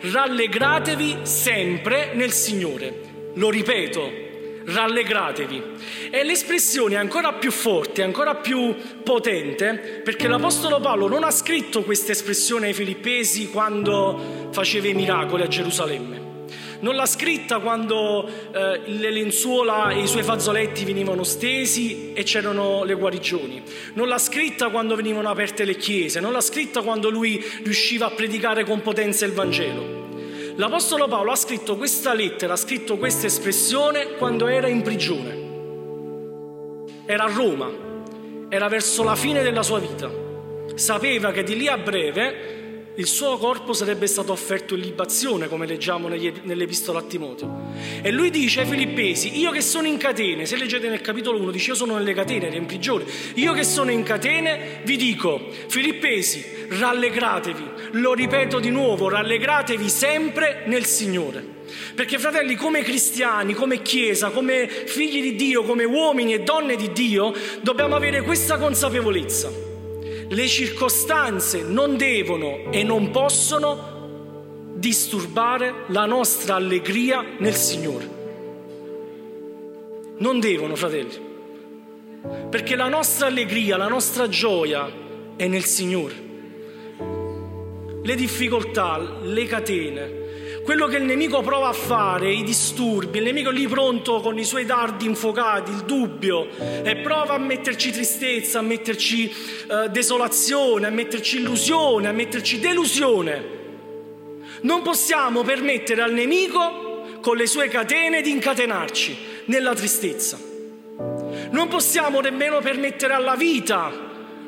rallegratevi sempre nel Signore. Lo ripeto, rallegratevi. E l'espressione è ancora più forte, ancora più potente, perché l'Apostolo Paolo non ha scritto questa espressione ai Filippesi quando faceva i miracoli a Gerusalemme. Non l'ha scritta quando eh, le lenzuola e i suoi fazzoletti venivano stesi e c'erano le guarigioni. Non l'ha scritta quando venivano aperte le chiese. Non l'ha scritta quando lui riusciva a predicare con potenza il Vangelo. L'Apostolo Paolo ha scritto questa lettera, ha scritto questa espressione quando era in prigione. Era a Roma, era verso la fine della sua vita. Sapeva che di lì a breve il suo corpo sarebbe stato offerto in libazione, come leggiamo nell'epistola a Timoteo. E lui dice ai Filippesi, io che sono in catene, se leggete nel capitolo 1, dice io sono nelle catene, ero in prigione, io che sono in catene vi dico, Filippesi, rallegratevi, lo ripeto di nuovo, rallegratevi sempre nel Signore. Perché fratelli, come cristiani, come Chiesa, come figli di Dio, come uomini e donne di Dio, dobbiamo avere questa consapevolezza le circostanze non devono e non possono disturbare la nostra allegria nel Signore. Non devono, fratelli, perché la nostra allegria, la nostra gioia è nel Signore. Le difficoltà, le catene, quello che il nemico prova a fare, i disturbi, il nemico lì pronto con i suoi dardi infuocati, il dubbio, e prova a metterci tristezza, a metterci eh, desolazione, a metterci illusione, a metterci delusione. Non possiamo permettere al nemico con le sue catene di incatenarci nella tristezza. Non possiamo nemmeno permettere alla vita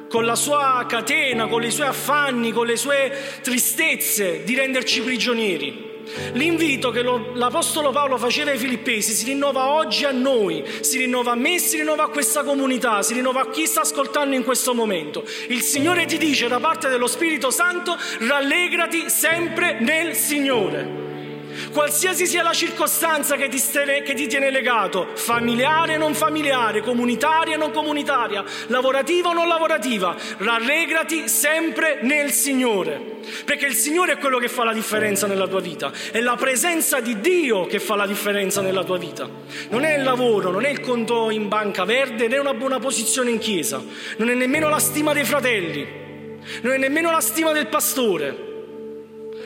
con la sua catena, con i suoi affanni, con le sue tristezze, di renderci prigionieri. L'invito che lo, l'Apostolo Paolo faceva ai Filippesi si rinnova oggi a noi, si rinnova a me, si rinnova a questa comunità, si rinnova a chi sta ascoltando in questo momento. Il Signore ti dice da parte dello Spirito Santo, rallegrati sempre nel Signore. Qualsiasi sia la circostanza che ti, stene, che ti tiene legato, familiare o non familiare, comunitaria o non comunitaria, lavorativa o non lavorativa, rallegrati sempre nel Signore. Perché il Signore è quello che fa la differenza nella tua vita, è la presenza di Dio che fa la differenza nella tua vita. Non è il lavoro, non è il conto in banca verde, né una buona posizione in chiesa, non è nemmeno la stima dei fratelli, non è nemmeno la stima del pastore.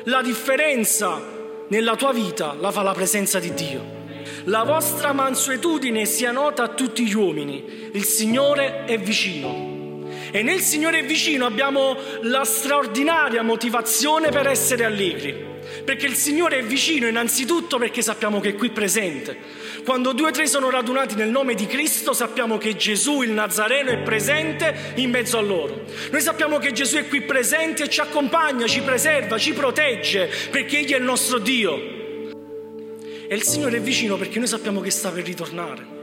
La differenza nella tua vita la fa la presenza di Dio. La vostra mansuetudine sia nota a tutti gli uomini. Il Signore è vicino. E nel Signore è vicino abbiamo la straordinaria motivazione per essere allegri. Perché il Signore è vicino innanzitutto perché sappiamo che è qui presente. Quando due o tre sono radunati nel nome di Cristo sappiamo che Gesù il Nazareno è presente in mezzo a loro. Noi sappiamo che Gesù è qui presente e ci accompagna, ci preserva, ci protegge perché Egli è il nostro Dio. E il Signore è vicino perché noi sappiamo che sta per ritornare.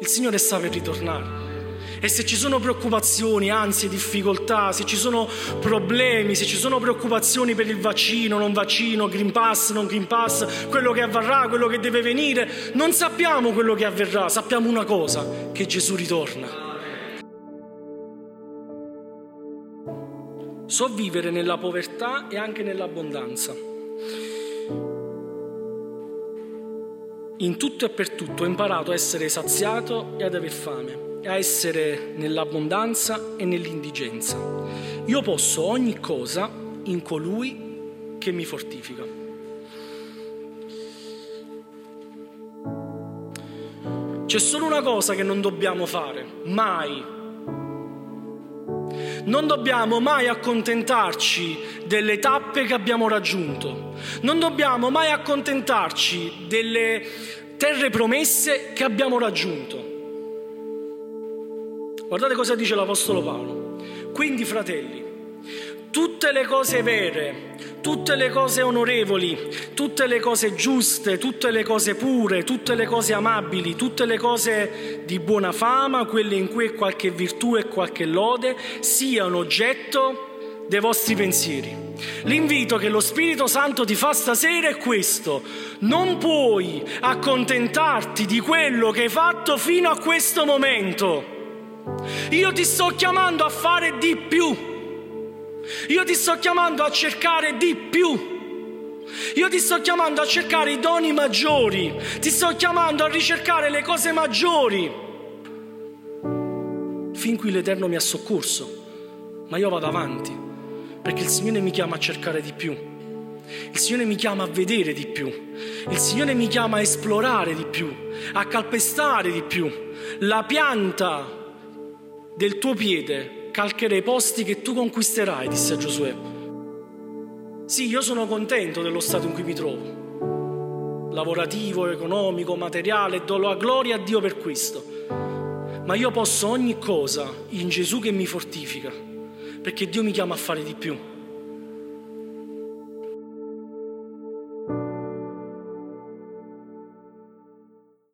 Il Signore sta per ritornare. E se ci sono preoccupazioni, ansie, difficoltà, se ci sono problemi, se ci sono preoccupazioni per il vaccino, non vaccino, Green Pass, non Green Pass, quello che avverrà, quello che deve venire, non sappiamo quello che avverrà, sappiamo una cosa, che Gesù ritorna. So vivere nella povertà e anche nell'abbondanza. In tutto e per tutto ho imparato a essere saziato e ad aver fame a essere nell'abbondanza e nell'indigenza. Io posso ogni cosa in colui che mi fortifica. C'è solo una cosa che non dobbiamo fare, mai. Non dobbiamo mai accontentarci delle tappe che abbiamo raggiunto. Non dobbiamo mai accontentarci delle terre promesse che abbiamo raggiunto. Guardate cosa dice l'Apostolo Paolo. Quindi, fratelli, tutte le cose vere, tutte le cose onorevoli, tutte le cose giuste, tutte le cose pure, tutte le cose amabili, tutte le cose di buona fama, quelle in cui è qualche virtù e qualche lode, siano oggetto dei vostri pensieri. L'invito che lo Spirito Santo ti fa stasera è questo. Non puoi accontentarti di quello che hai fatto fino a questo momento io ti sto chiamando a fare di più. Io ti sto chiamando a cercare di più. Io ti sto chiamando a cercare i doni maggiori, ti sto chiamando a ricercare le cose maggiori. Fin qui l'Eterno mi ha soccorso, ma io vado avanti, perché il Signore mi chiama a cercare di più. Il Signore mi chiama a vedere di più. Il Signore mi chiama a esplorare di più, a calpestare di più. La pianta del tuo piede calcherà i posti che tu conquisterai, disse Giosuè. Sì, io sono contento dello stato in cui mi trovo, lavorativo, economico, materiale, do la gloria a Dio per questo. Ma io posso ogni cosa in Gesù che mi fortifica, perché Dio mi chiama a fare di più.